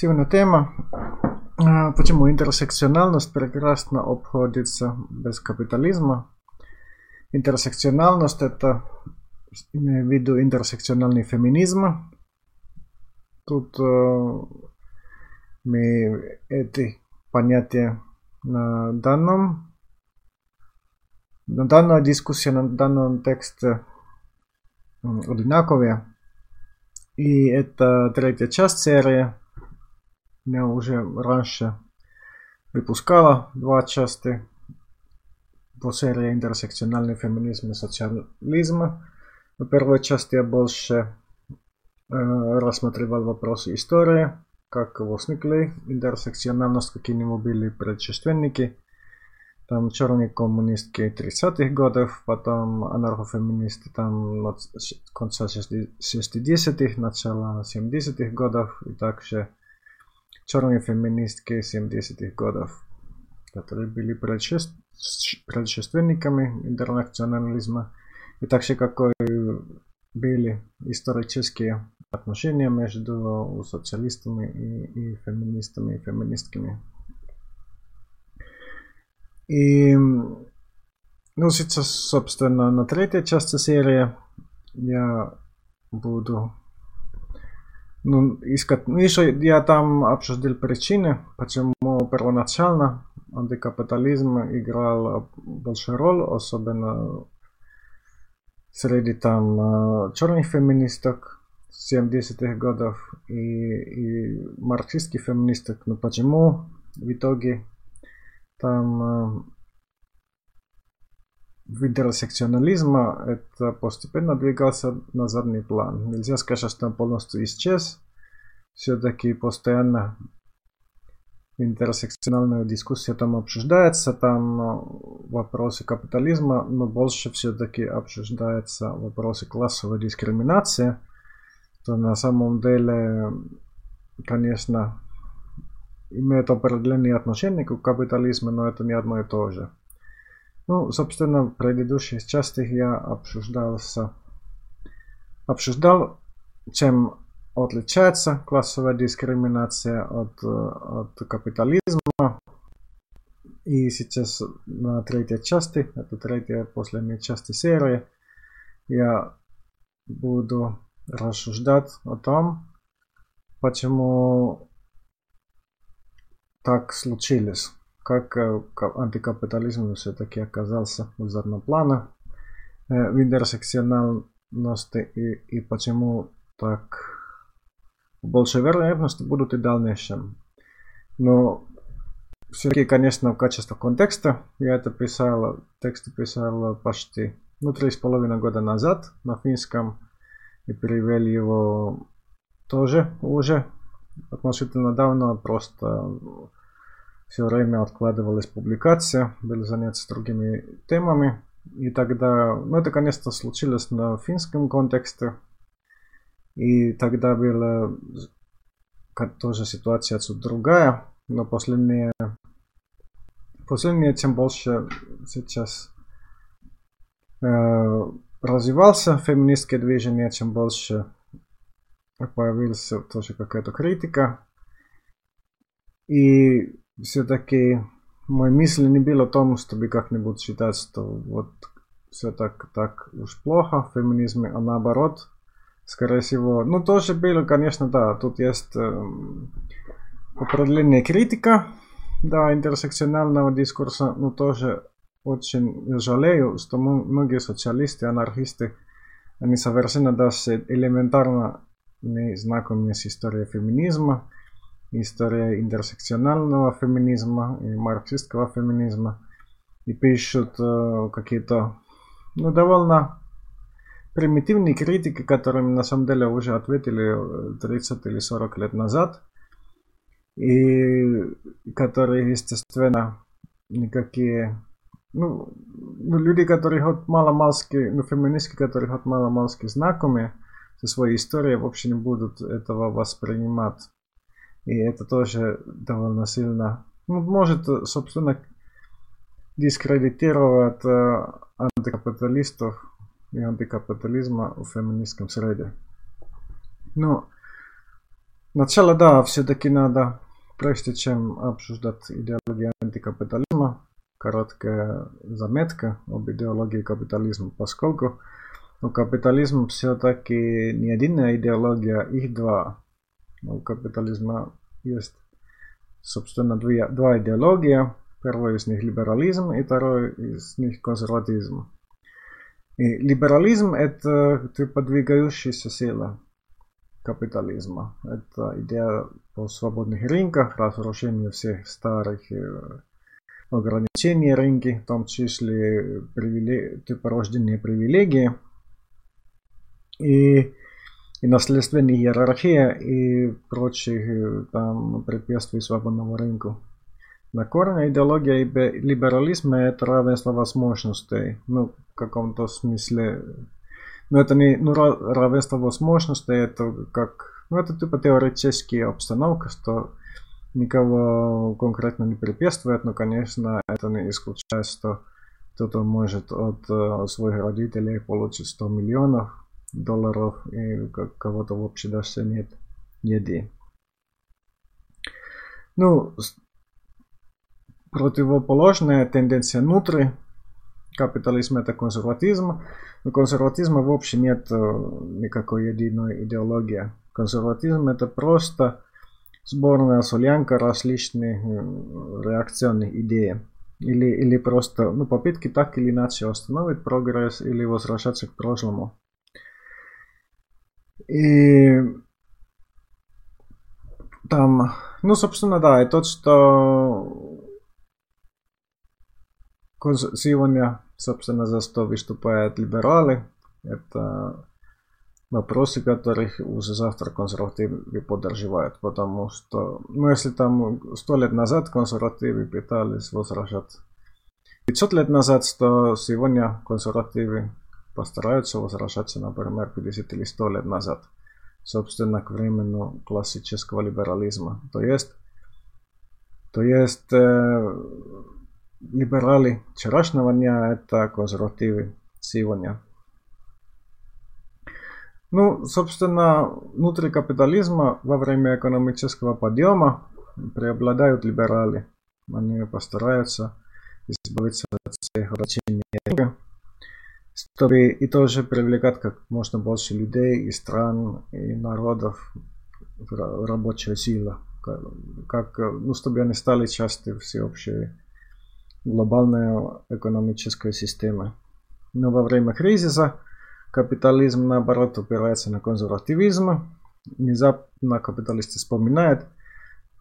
Сегодня тема «Почему интерсекциональность прекрасно обходится без капитализма?» Интерсекциональность – это, имею в виду, интерсекциональный феминизм. Тут э, мы эти понятия на данном, на данной дискуссии, на данном тексте одинаковые. И это третья часть серии – я уже раньше выпускала два части по серии интерсекциональный феминизм и социализм. В первой части я больше э, рассматривал вопросы истории, как возникли интерсекциональность, какие у были предшественники. Там черные коммунистки 30-х годов, потом анархофеминисты там конца 60-х, начала 70-х годов и также черные феминистки 70-х годов, которые были предшественниками интернационализма, и также какой были исторические отношения между социалистами и, и феминистами и феминистками. И ну, сейчас, собственно, на третьей части серии я буду ну, искать... Ну, еще я там обсудил причины, почему первоначально антикапитализм играл большую роль, особенно среди там э, черных феминисток 70-х годов и, и марксистских феминисток. Но почему в итоге там э, интерсекционализма это постепенно двигался на задний план. Нельзя сказать, что он полностью исчез. Все-таки постоянно интерсекциональная дискуссия там обсуждается, там вопросы капитализма, но больше все-таки обсуждаются вопросы классовой дискриминации, то на самом деле, конечно, имеет определенные отношения к капитализму, но это не одно и то же. Ну, собственно, в предыдущих частях я обсуждался, обсуждал, чем отличается классовая дискриминация от, от капитализма. И сейчас на третьей части, это третья последняя часть серии, я буду рассуждать о том, почему так случилось как антикапитализм все-таки оказался у заднего плана в интерсекциональности и, и почему так больше вероятности будут и в дальнейшем. Но все-таки, конечно, в качестве контекста я это писал, текст писал почти, ну, три с половиной года назад на финском и перевел его тоже уже относительно давно, просто все время откладывалась публикация, были заняты другими темами. И тогда, ну это, конечно, случилось на финском контексте. И тогда была тоже ситуация отсюда другая. Но последние, последние тем больше сейчас э, развивался феминистское движение, чем больше появилась тоже какая-то критика. И все-таки мой мысль не был о том, чтобы как-нибудь считать, что вот все так, так уж плохо в феминизме, а наоборот, скорее всего, ну тоже было, конечно, да, тут есть э, определенная критика, да, интерсекционального дискурса, но тоже очень жалею, что многие социалисты, анархисты, они совершенно даже элементарно не знакомы с историей феминизма, история интерсекционального феминизма и марксистского феминизма. И пишут э, какие-то ну, довольно примитивные критики, которыми на самом деле уже ответили 30 или 40 лет назад. И которые, естественно, никакие ну, ну, люди, которые хоть мало-малски, ну, феминистки, которые хоть мало-малски знакомы со своей историей, вообще не будут этого воспринимать и это тоже довольно сильно ну, может, собственно, дискредитировать э, антикапиталистов и антикапитализма в феминистском среде. Ну, Сначала, да, все-таки надо, прежде чем обсуждать идеологию антикапитализма, короткая заметка об идеологии капитализма, поскольку у капитализма все-таки не одна идеология, их два. У капитализма есть, собственно, две, два идеология. Первый из них либерализм и второй из них консерватизм. И либерализм – это типа двигающаяся сила капитализма. Это идея о свободных рынках, разрушение всех старых ограничений рынки, в том числе привиле... типа рождения привилегий и, и наследственная иерархия и прочих там препятствий свободному рынку. На корне идеология либерализма это равенство возможностей. Ну, в каком-то смысле. Ну, это не ну, равенство возможностей, это как... Ну, это типа теоретическая обстановка, что никого конкретно не препятствует, но, конечно, это не исключает, что кто-то может от, от своих родителей получить 100 миллионов долларов, и кого-то вообще даже нет еды. Ну, противоположная тенденция внутри капитализма это консерватизм. У консерватизма вообще нет никакой единой идеологии. Консерватизм это просто сборная солянка различных реакционных идей. Или, или просто ну, попытки так или иначе остановить прогресс или возвращаться к прошлому. И там, ну, собственно, да, и тот, что сегодня, собственно, за что выступают либералы, это вопросы, которых уже завтра консервативы поддерживают, потому что, ну, если там сто лет назад консервативы пытались возвращать 500 лет назад, то сегодня консервативы постараются возвращаться, например, 50 или 100 лет назад, собственно, к времени классического либерализма. То есть, то есть э, либералы вчерашнего дня это консервативы сегодня. Ну, собственно, внутри капитализма во время экономического подъема преобладают либералы. Они постараются избавиться от всех ограничений, чтобы и тоже привлекать как можно больше людей и стран и народов в рабочую силу. Как, ну, чтобы они стали частью всеобщей глобальной экономической системы. Но во время кризиса Капитализм, наоборот, опирается на консервативизм. Внезапно капиталисты вспоминают,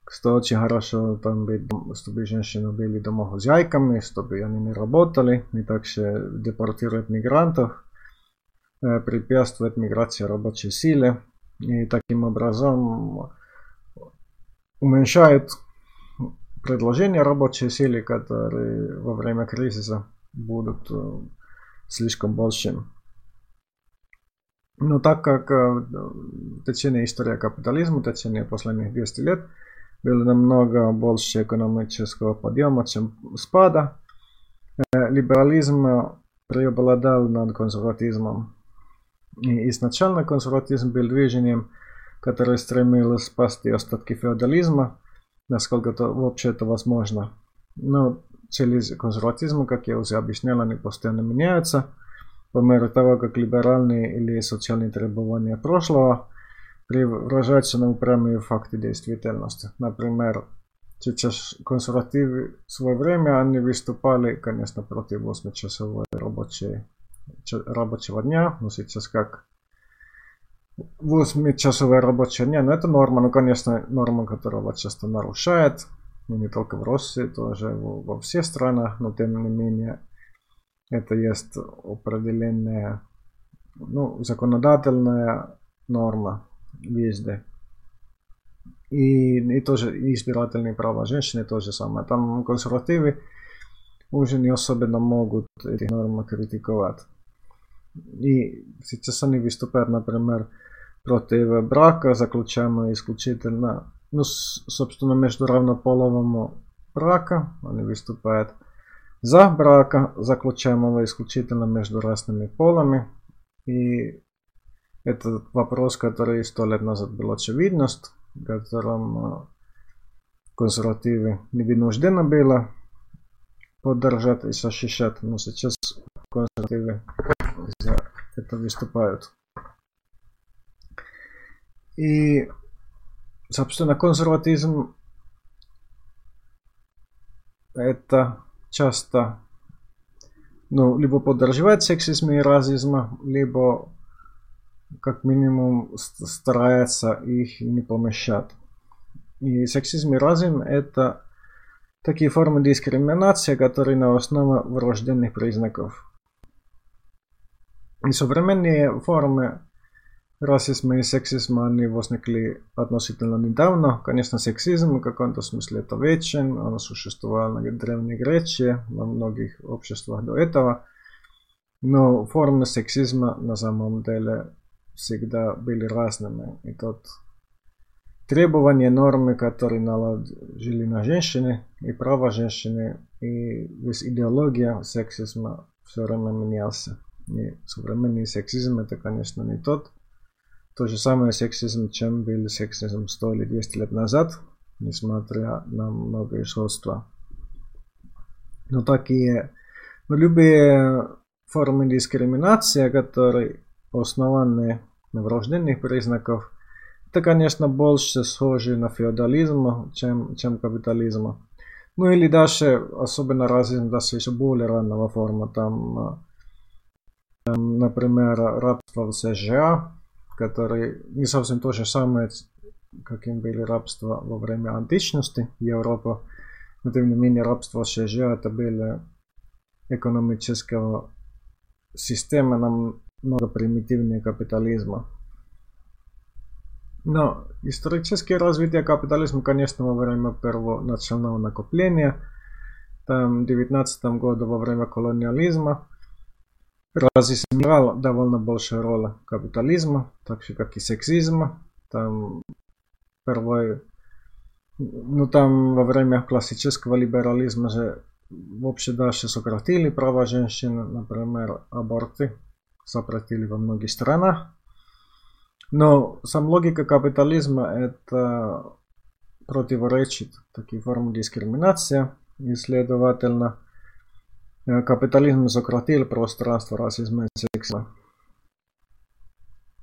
что очень хорошо там быть, чтобы женщины были домохозяйками, чтобы они не работали, и также депортируют мигрантов, препятствует миграции рабочей силы, и таким образом уменьшает предложение рабочей силы, которые во время кризиса будут слишком большими. Но так как в течение истории капитализма, в течение последних 200 лет, было намного больше экономического подъема, чем спада, либерализм преобладал над консерватизмом. И изначально консерватизм был движением, которое стремилось спасти остатки феодализма, насколько это вообще это возможно. Но цели консерватизма, как я уже объяснял, они постоянно меняются – по мере того, как либеральные или социальные требования прошлого превращаются на упрямые факты действительности. Например, сейчас консервативы в свое время они выступали, конечно, против 8-часовой рабочей, рабочего дня, но сейчас как 8-часовая рабочая дня, но это норма, ну, конечно, норма, которого часто нарушает, ну, не только в России, тоже во всех странах, но тем не менее это есть определенная ну, законодательная норма везде. И, и тоже избирательные права женщины то же самое. Там консервативы уже не особенно могут эти нормы критиковать. И сейчас они выступают, например, против брака, заключаемого исключительно, ну, собственно, между равнополовым брака, они выступают за брака, заключаемого исключительно между разными полами. И этот вопрос, который сто лет назад был очевидность, котором консервативы не вынуждены было поддержать и защищать, но сейчас консервативы за это выступают. И, собственно, консерватизм это часто ну, либо поддерживает сексизм и расизм, либо как минимум старается их не помещать. И сексизм и расизм это такие формы дискриминации, которые на основе врожденных признаков. И современные формы расизма и сексизма, они возникли относительно недавно. Конечно, сексизм в каком-то смысле это вечен, он существовал на Древней Греции, во многих обществах до этого. Но формы сексизма на самом деле всегда были разными. И тот требования, нормы, которые наложили на женщины, и права женщины, и весь идеология сексизма все время менялся. И современный сексизм это, конечно, не тот, то же самое сексизм, чем был сексизм 100 или 200 лет назад, несмотря на многие сходства. Но такие, но любые формы дискриминации, которые основаны на врожденных признаках, это, конечно, больше схоже на феодализм, чем, чем капитализм. Ну или даже, особенно расизм, даже еще более раннего форма, там, например, рабство в США, который не совсем то же самое, каким были рабства во время античности Европы. Но тем не менее рабство в США это были экономического система намного примитивнее капитализма. Но историческое развитие капитализма, конечно, во время первого национального накопления, там, в 19 году во время колониализма, разъяснял довольно большую роль капитализма, так же как и сексизма. Там первое, ну там во время классического либерализма же вообще даже сократили права женщин, например, аборты сократили во многих странах. Но сам логика капитализма это противоречит такие формы дискриминации и следовательно Капитализм сократил пространство расизма и сексизма.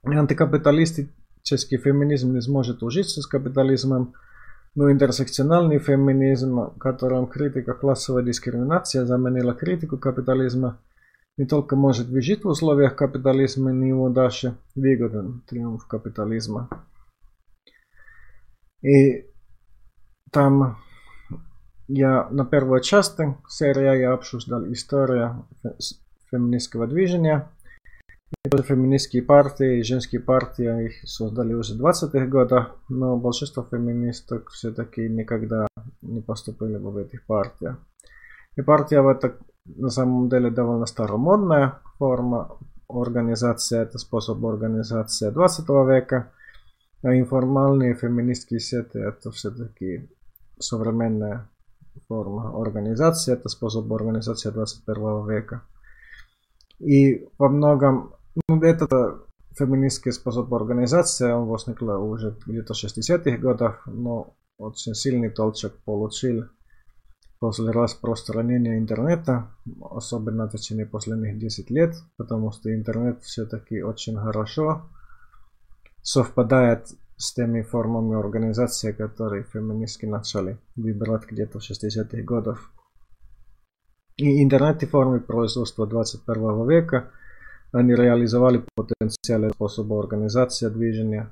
Антикапиталистический феминизм не сможет ужиться с капитализмом, но интерсекциональный феминизм, в котором критика классовой дискриминации заменила критику капитализма, не только может выжить в условиях капитализма, но его даже выгоден триумф капитализма. И там я на первой части серии я обсуждал историю феминистского движения. И феминистские партии и женские партии их создали уже в 20-х годах, но большинство феминисток все-таки никогда не поступили в этих партиях. И партия в это на самом деле довольно старомодная форма организации, это способ организации 20 века, а информальные феминистские сети это все-таки современная форма организации, это способ организации 21 века. И во многом, ну, этот феминистский способ организации, он возник уже где-то в 60-х годах, но очень сильный толчок получил после распространения интернета, особенно в течение последних 10 лет, потому что интернет все-таки очень хорошо совпадает с теми формами организации, которые феминистки начали выбирать где-то в 60-х годах. И интернет и формы производства 21 века, они реализовали потенциальный способ организации движения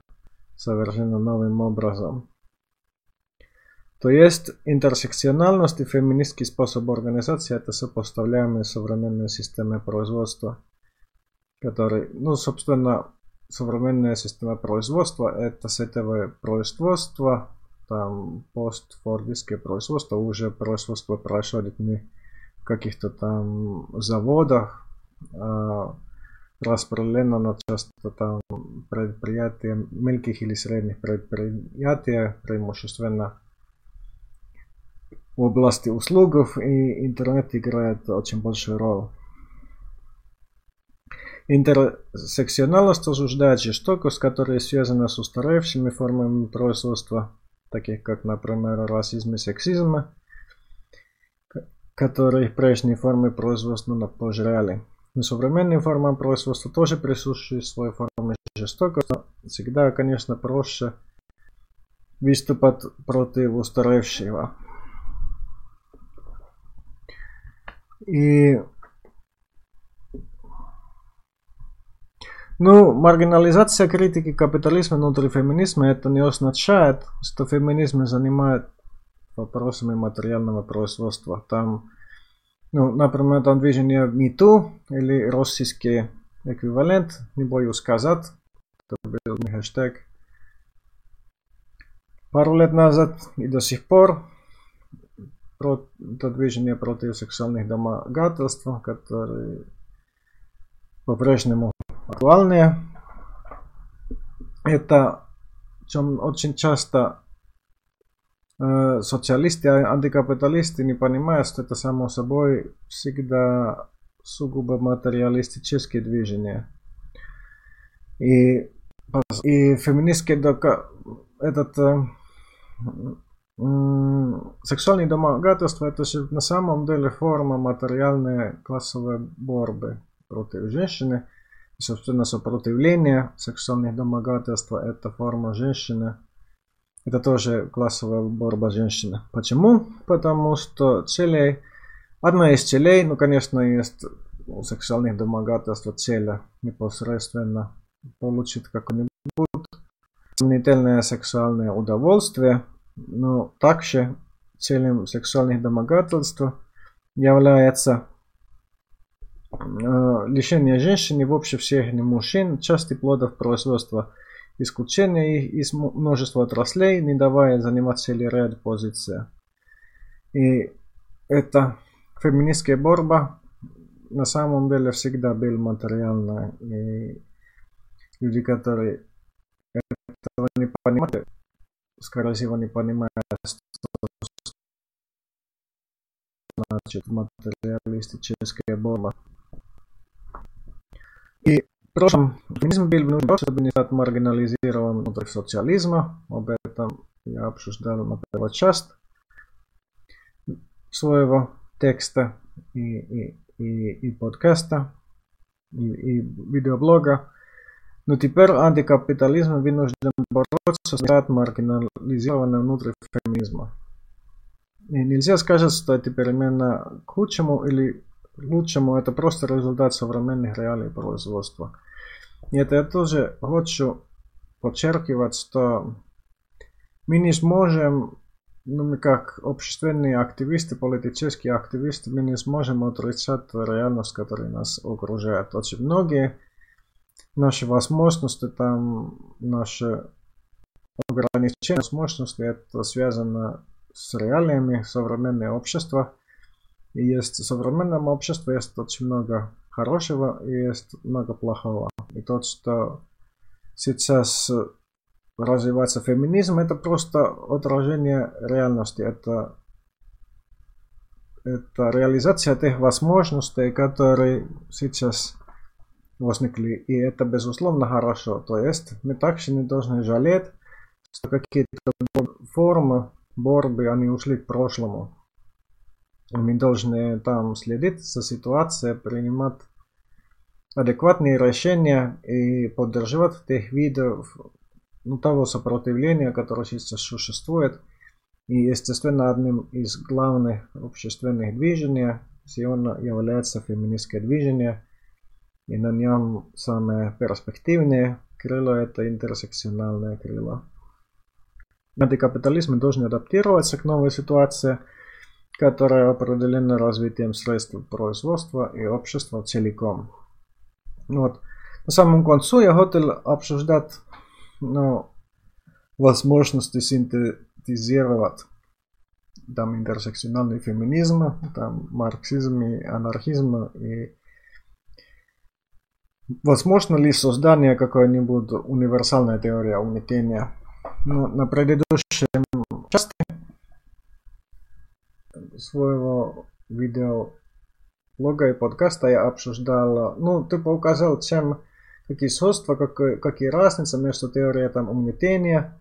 совершенно новым образом. То есть интерсекциональность и феминистский способ организации это сопоставляемые современные системы производства, которые, ну, собственно, современная система производства это сетевое производство, там постфордистское производство, уже производство происходит не в каких-то там заводах, а распределено на часто там предприятия, мелких или средних предприятия, преимущественно в области услуг, и интернет играет очень большую роль. Интерсекциональность осуждает жестокость, которая связана с устаревшими формами производства, таких как, например, расизм и сексизм, которые прежние формы производства пожрали. Но современные формы производства тоже присущи своей форме жестокости. Всегда, конечно, проще выступать против устаревшего. И ну, маргинализация критики капитализма внутри феминизма это не означает, что феминизм занимает вопросами материального производства. Там, ну, например, там движение МИТУ или российский эквивалент, не боюсь сказать, это был хэштег. Пару лет назад и до сих пор про, это движение против сексуальных домогательств, которые по-прежнему актуальные. Это чем очень часто э, социалисты, антикапиталисты не понимают, что это само собой всегда сугубо материалистические движения. И, и феминистский этот э, сексуальные домогательства это же на самом деле форма материальной классовой борьбы против женщины. И, собственно, сопротивление сексуальных домогательств это форма женщины. Это тоже классовая борьба женщины. Почему? Потому что целей, одна из целей, ну, конечно, есть у сексуальных домогательств цель непосредственно получить какое-нибудь сомнительное сексуальное удовольствие, но также целью сексуальных домогательств является э, лишение женщины в общей всех мужчин части плодов производства, исключение их из множества отраслей, не давая занимать целый ряд позиций. И это феминистская борьба на самом деле всегда был материальная. И люди, которые этого не понимают, скорее всего, не понимают, что значит материалистическая борьба. И в прошлом феминизм был внутри, чтобы не стать маргинализирован внутри социализма. Об этом я обсуждал на первой часть своего текста и, и, и, и подкаста, и, и видеоблога. Но теперь антикапитализм вынужден бороться с маргинализированным внутри феминизма. И нельзя сказать, что это перемена к лучшему или лучшему, это просто результат современных реалий производства. Это я тоже хочу подчеркивать, что мы не сможем, ну мы как общественные активисты, политические активисты, мы не сможем отрицать реальность, которая нас окружает. Очень многие наши возможности, там наши ограничения возможности, это связано с реалиями современного общества. И есть в современном обществе есть очень много хорошего и есть много плохого. И то, что сейчас развивается феминизм, это просто отражение реальности. Это, это реализация тех возможностей, которые сейчас возникли. И это безусловно хорошо. То есть мы также не должны жалеть, что какие-то формы борьбы, они ушли к прошлому. Мы должны там следить за ситуацией, принимать адекватные решения и поддерживать тех видов ну, того сопротивления, которое сейчас существует. И, естественно, одним из главных общественных движений сегодня является феминистское движение – и на нем самое перспективное крыло – это интерсекциональное крыло. Антикапитализм должен адаптироваться к новой ситуации, которая определена развитием средств производства и общества целиком. Вот. На самом концу я хотел обсуждать ну, возможности синтезировать там интерсекциональный феминизм, там марксизм и анархизм и Возможно ли создание какой-нибудь универсальной теории угнетения? Ну, на предыдущем части своего видео блога и подкаста я обсуждал, ну, ты показал, чем, какие сходства, какие, какие разницы между теорией там, угнетения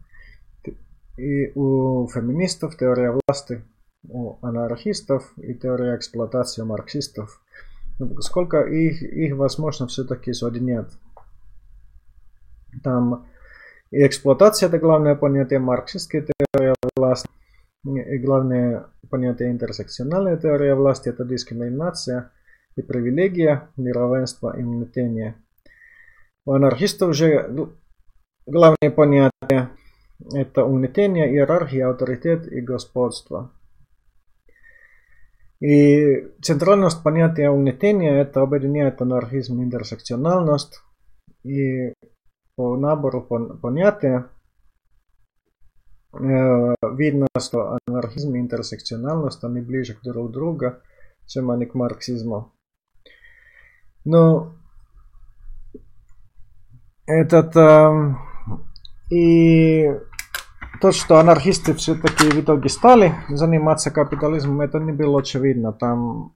и у феминистов, теория власти, у анархистов и теория эксплуатации марксистов. Ну, сколько их, их возможно все-таки соединять. Там и эксплуатация это главное понятие, марксистская теория власти, и главное понятие интерсекциональная теория власти это дискриминация и привилегия, неравенство и угнетение. У анархистов же главные понятия это угнетение, иерархия, авторитет и господство. И центральность понятия угнетения это объединяет анархизм и интерсекциональность. И по набору понятия э, видно, что анархизм и интерсекциональность они ближе к друг другу, чем они к марксизму. Но этот э, и то, что анархисты все-таки в итоге стали заниматься капитализмом, это не было очевидно. Там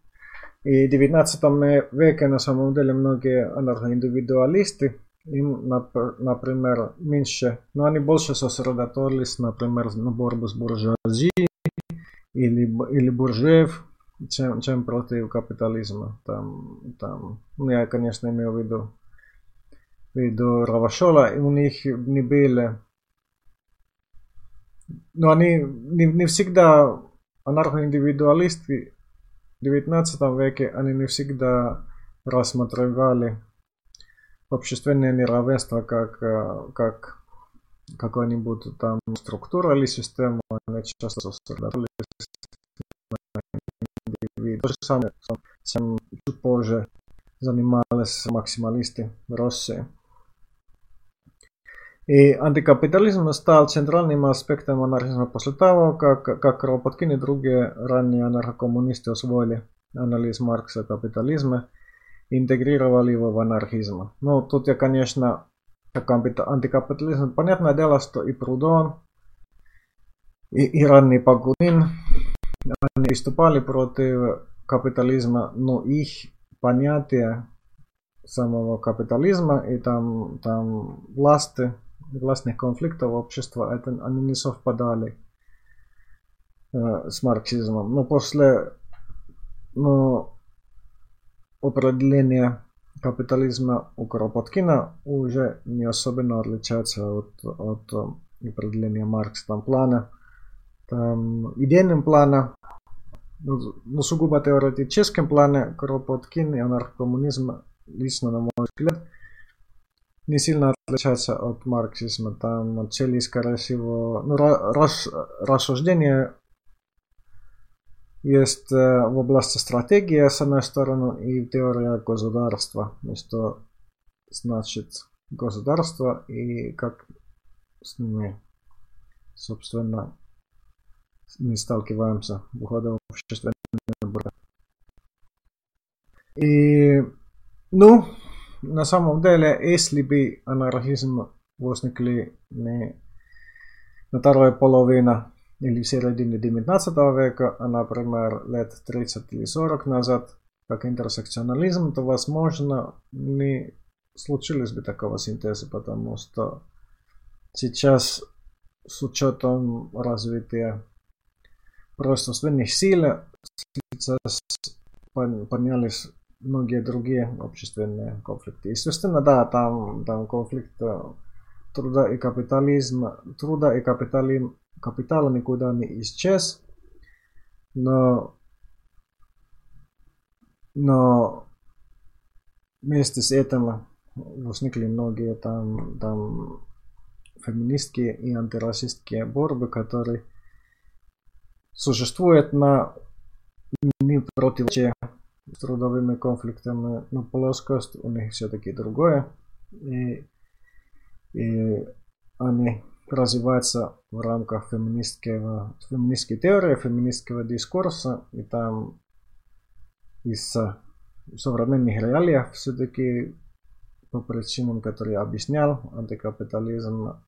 и в 19 веке на самом деле многие анархоиндивидуалисты, им, например, меньше, но они больше сосредоточились, например, на борьбу с буржуазией или, или буржуев, чем, чем против капитализма. Там, там, ну, я, конечно, имею в виду, в виду Равашола, у них не были но они не, не всегда анархоиндивидуалисты в 19 веке, они не всегда рассматривали общественное неравенство как, как какую-нибудь там структуру или систему, они часто сосредоточились на То же самое, чуть позже занимались максималисты в России. И антикапитализм стал центральным аспектом анархизма после того, как, как Кропоткин и другие ранние анархокоммунисты освоили анализ Маркса капитализма интегрировали его в анархизм. Ну, тут я, конечно, как антикапитализм, понятное дело, что и Прудон, и, и ранний Пагудин, они выступали против капитализма, но их понятие самого капитализма и там, там власти властных конфликтов общества, это, они не совпадали э, с марксизмом. Но после ну, определения капитализма у Кропоткина уже не особенно отличается от, от определения Маркса. Плана, там идейным плана, ну, ну, сугубо теоретическим плане Кропоткин и анархокоммунизм лично, на мой взгляд, не сильно отличается от марксизма. Там цели, скорее всего, ну, рас, рассуждение есть в области стратегии, с одной стороны, и теория государства. Что значит государство и как с ними, собственно, мы сталкиваемся в уходе общества. И, ну, на самом деле, если бы анархизм возникли не на второй половине или в середине 19 века, а, например, лет 30 или 40 назад, как интерсекционализм, то, возможно, не случилось бы такого синтеза, потому что сейчас с учетом развития производственных сил сейчас поднялись многие другие общественные конфликты. Естественно, да, там, там конфликт э, труда и капитализма, труда и капитализм, капитала никуда не исчез, но, но вместе с этим возникли многие там, там феминистские и антирасистские борьбы, которые существуют на не против с трудовыми конфликтами, но плоскость у них все-таки другое. И, и они развиваются в рамках феминистского, феминистской теории, феминистского дискурса, и там из современных реалий все-таки по причинам, которые я объяснял, антикапитализм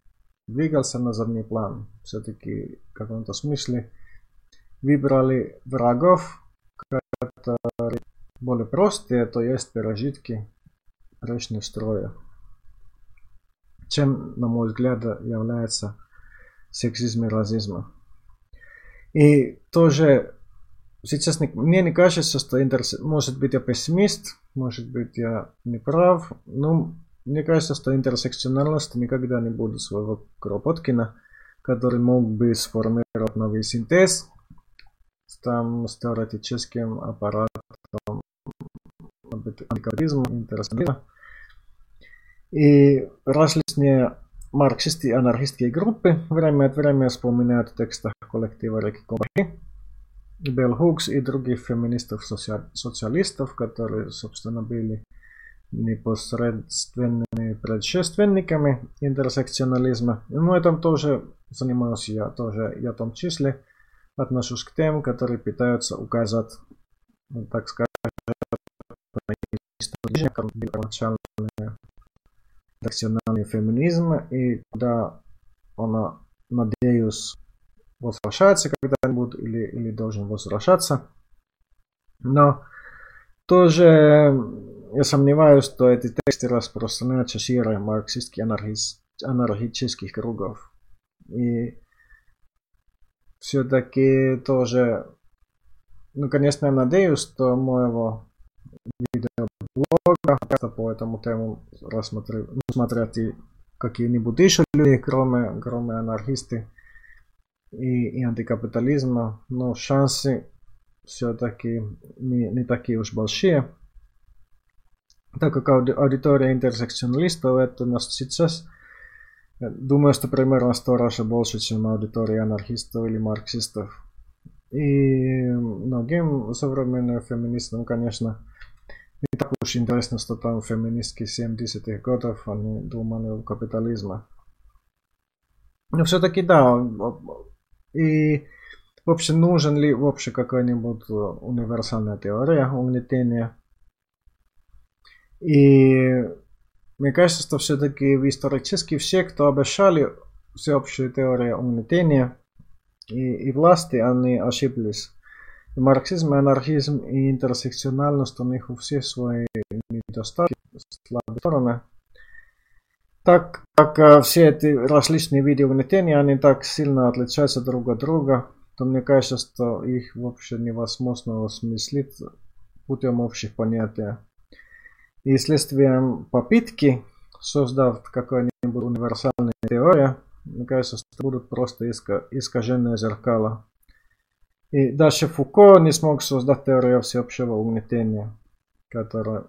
двигался на задний план. Все-таки в каком-то смысле выбрали врагов, которые более простые, то есть пережитки прежнего строя. Чем, на мой взгляд, является сексизм и расизм. И тоже сейчас мне не кажется, что интерс... может быть я пессимист, может быть я не прав, но мне кажется, что интерсекциональность никогда не будет своего Кропоткина, который мог бы сформировать новый синтез там с теоретическим аппаратом антикапитализма, интерсекционализма. И различные марксисты и анархистские группы время от времени вспоминают в текстах коллектива Реки Компахи, Белл Хукс и других феминистов-социалистов, которые, собственно, были непосредственными предшественниками интерсекционализма. Ну, этом тоже занимаюсь я, тоже я в том числе отношусь к тем, которые пытаются указать, так сказать, первоначальные национальный феминизм, и куда она, надеюсь, возвращается когда-нибудь или, или должен возвращаться. Но тоже я сомневаюсь, что эти тексты распространяются шире марксистских анархических кругов. И все-таки тоже, ну, конечно, я надеюсь, что моего видеоблога по этому тему рассмотреть, ну, смотрят и какие-нибудь еще люди, кроме, кроме анархисты и, и антикапитализма, но шансы все-таки не, не такие уж большие. Так как аудитория интерсекционалистов это у нас сейчас, думаю, что примерно сто раз больше, чем аудитория анархистов или марксистов. И многим современным феминистам, конечно, не так уж интересно, что там феминистки 70-х годов, они думали о капитализме. Но все-таки да, и вообще нужен ли вообще какая-нибудь универсальная теория угнетения? И мне кажется, что все-таки исторически все, кто обещали всеобщую теорию угнетения и, и власти, они ошиблись. Марксизм, и анархизм, и интерсекциональность, у них у всех свои недостатки, слабые стороны. Так как все эти различные виды угнетения, они так сильно отличаются друг от друга, то мне кажется, что их вообще невозможно осмыслить путем общих понятий. И следствием попытки создав какую-нибудь универсальную теорию, мне кажется, что будут просто искаженные зеркала. И даже Фуко не смог создать теорию всеобщего угнетения, которая,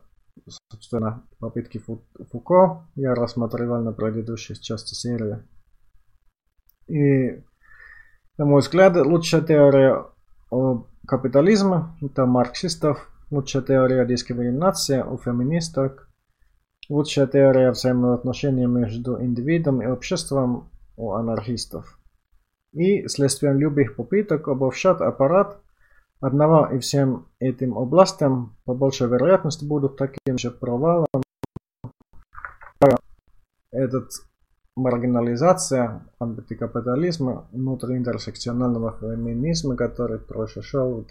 собственно, попытки Фуко я рассматривал на предыдущей части серии. И, на мой взгляд, лучшая теория о капитализме это марксистов, лучшая теория дискриминации у феминисток, лучшая теория взаимоотношений между индивидом и обществом у анархистов и следствием любых попыток обобщать аппарат одного и всем этим областям по большей вероятности будут таким же провалом. Этот маргинализация антикапитализма внутри интерсекционального феминизма, который прошел в